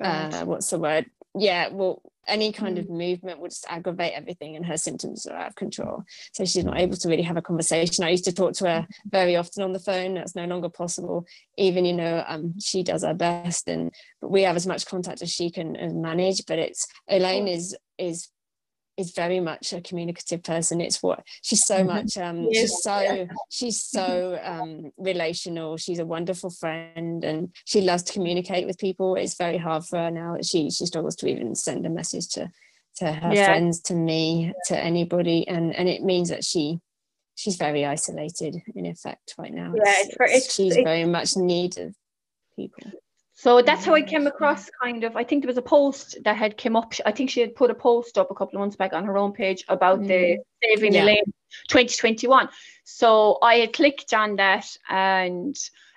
uh, what's the word? Yeah, well, any kind mm. of movement would just aggravate everything, and her symptoms are out of control. So she's not able to really have a conversation. I used to talk to her very often on the phone. That's no longer possible. Even you know, um, she does her best, and we have as much contact as she can manage. But it's Elaine is is is very much a communicative person. It's what she's so mm-hmm. much um she's so she's so um relational. She's a wonderful friend and she loves to communicate with people. It's very hard for her now. She she struggles to even send a message to to her yeah. friends to me to anybody. And and it means that she she's very isolated in effect right now. Yeah it's, it's, it's she's it's, very much needed people so that's how I came across kind of I think there was a post that had come up I think she had put a post up a couple of months back on her own page about mm. the saving yeah. Elaine 2021 so I had clicked on that and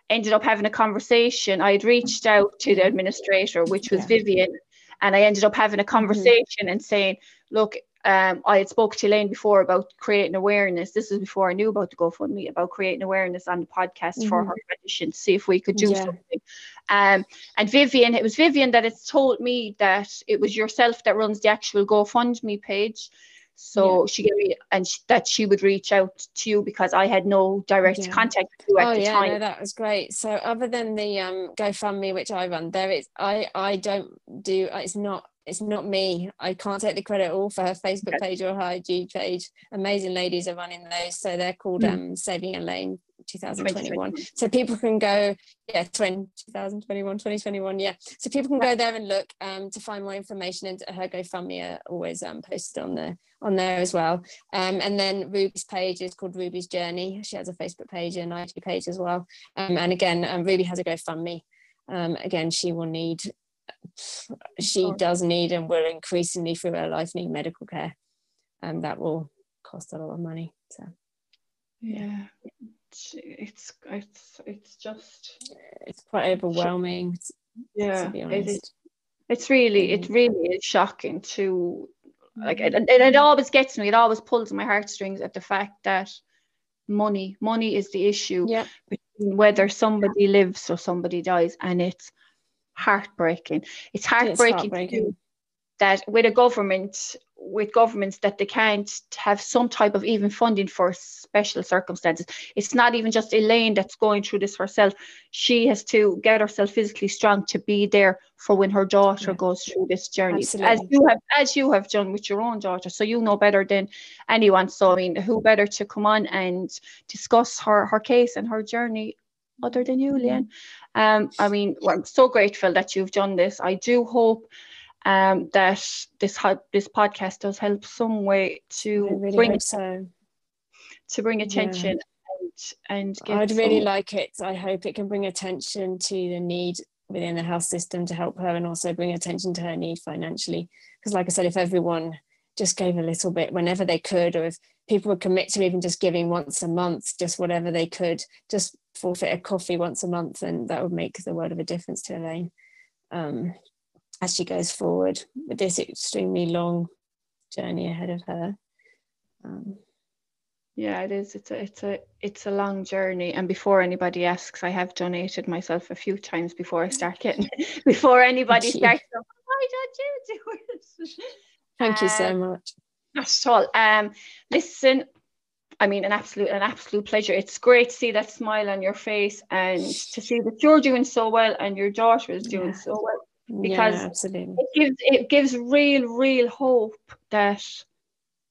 ended up having a conversation I had reached out to the administrator which was yeah. Vivian and I ended up having a mm-hmm. conversation mm. and saying look um, I had spoke to Elaine before about creating awareness. This is before I knew about the GoFundMe about creating awareness on the podcast mm-hmm. for her condition to see if we could do yeah. something. Um, and Vivian, it was Vivian that has told me that it was yourself that runs the actual GoFundMe page. So yeah. she gave me and she, that she would reach out to you because I had no direct yeah. contact with you at oh, the yeah, time. No, that was great. So other than the um, GoFundMe which I run, there is I I don't do it's not it's not me. I can't take the credit all for her Facebook page or her IG page. Amazing ladies are running those. So they're called mm. um, Saving Elaine 2021. So people can go, yeah, 20, 2021, 2021, yeah. So people can go there and look um, to find more information and her GoFundMe are always um, posted on there on there as well. Um, and then Ruby's page is called Ruby's Journey. She has a Facebook page and IG page as well. Um, and again, um, Ruby has a GoFundMe. Um, again, she will need she does need and will increasingly through her life need medical care and that will cost a lot of money so. Yeah. It's it's it's just it's quite overwhelming yeah it is. It's really it really is shocking to like mm-hmm. and, and it always gets me it always pulls my heartstrings at the fact that money money is the issue yeah. whether somebody lives or somebody dies and it's heartbreaking it's heartbreaking, it's heartbreaking. that with a government with governments that they can't have some type of even funding for special circumstances. It's not even just Elaine that's going through this herself. She has to get herself physically strong to be there for when her daughter yeah. goes through this journey. Absolutely. As you have as you have done with your own daughter. So you know better than anyone. So I mean, who better to come on and discuss her her case and her journey other than you, Leanne? Um, I mean, well, I'm so grateful that you've done this. I do hope um, that this this podcast does help some way to really bring so. to bring attention yeah. and, and I'd really like it. I hope it can bring attention to the need within the health system to help her and also bring attention to her need financially. Because like I said, if everyone just gave a little bit whenever they could, or if people would commit to even just giving once a month, just whatever they could, just forfeit a coffee once a month, and that would make the world of a difference to Elaine. Um, as she goes forward with this extremely long journey ahead of her. Um, yeah, it is. It's a it's a it's a long journey. And before anybody asks, I have donated myself a few times before I start getting before anybody starts. Why don't you do it? Thank um, you so um, much. Not at all. Um, listen, I mean, an absolute, an absolute pleasure. It's great to see that smile on your face and to see that you're doing so well and your daughter is doing yeah. so well. Because yeah, absolutely. it gives it gives real real hope that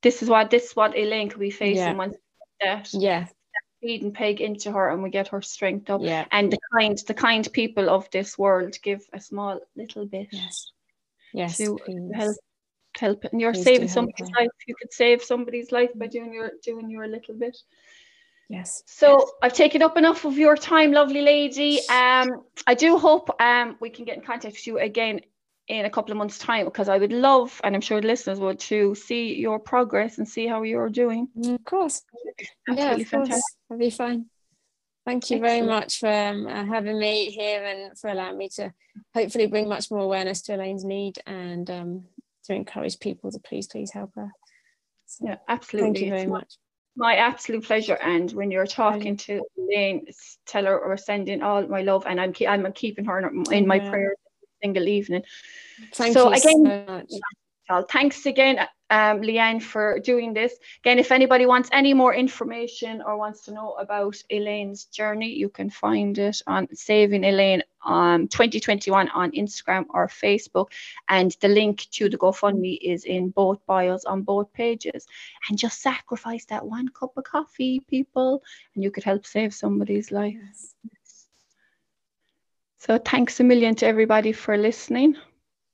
this is what this is what Elaine could be facing once that yeah. feed and peg into her and we get her strength up. Yeah. And the kind the kind people of this world give a small little bit yes. Yes to, help help and you're please saving somebody's life you could save somebody's life by doing your doing your little bit Yes. So yes. I've taken up enough of your time, lovely lady. Um, I do hope um we can get in contact with you again in a couple of months' time because I would love, and I'm sure the listeners would, to see your progress and see how you're doing. Mm, of course. Absolutely yeah, of fantastic. course. I'll be fine. Thank you Excellent. very much for um, uh, having me here and for allowing me to hopefully bring much more awareness to Elaine's need and um, to encourage people to please, please help her. So, yeah, absolutely. Thank you very much my absolute pleasure. And when you're talking to Elaine, tell her or send in all my love, and I'm I'm keeping her in my yeah. prayers single evening. Thank so you again, so much. Thanks again, um, Leanne, for doing this. Again, if anybody wants any more information or wants to know about Elaine's journey, you can find it on Saving Elaine um, 2021 on Instagram or Facebook. And the link to the GoFundMe is in both bios on both pages. And just sacrifice that one cup of coffee, people, and you could help save somebody's life. Yes. So thanks a million to everybody for listening.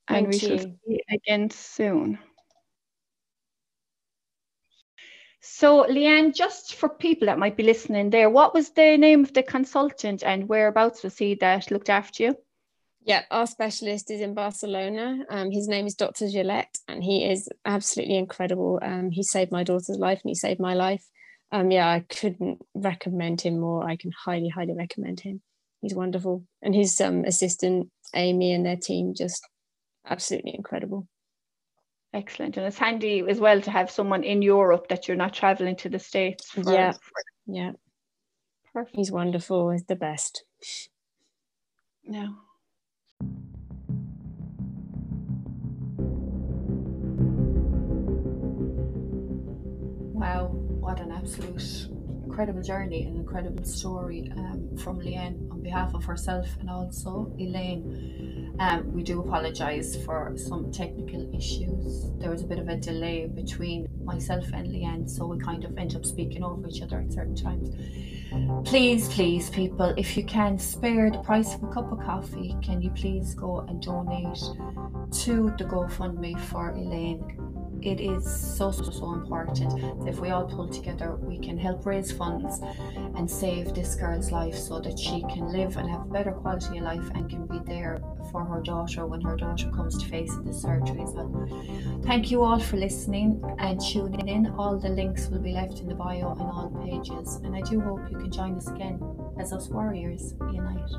Thank and we you. shall see again soon. So, Leanne, just for people that might be listening there, what was the name of the consultant and whereabouts was he that looked after you? Yeah, our specialist is in Barcelona. Um, his name is Dr. Gilete, and he is absolutely incredible. Um, he saved my daughter's life and he saved my life. Um, yeah, I couldn't recommend him more. I can highly, highly recommend him. He's wonderful. And his um, assistant, Amy, and their team just absolutely incredible. Excellent. And it's handy as well to have someone in Europe that you're not traveling to the States. For, yeah. For. Yeah. Perfect. He's wonderful. He's the best. Yeah. Wow, what an absolute incredible journey, an incredible story um, from Leanne on behalf of herself and also Elaine. Um, we do apologise for some technical issues. There was a bit of a delay between myself and Leanne, so we kind of end up speaking over each other at certain times. Please, please, people, if you can spare the price of a cup of coffee, can you please go and donate to the GoFundMe for Elaine? It is so so so important. If we all pull together we can help raise funds and save this girl's life so that she can live and have a better quality of life and can be there for her daughter when her daughter comes to face the surgery as well. Thank you all for listening and tuning in. All the links will be left in the bio and all pages. And i do hope you can join us again as us warriors unite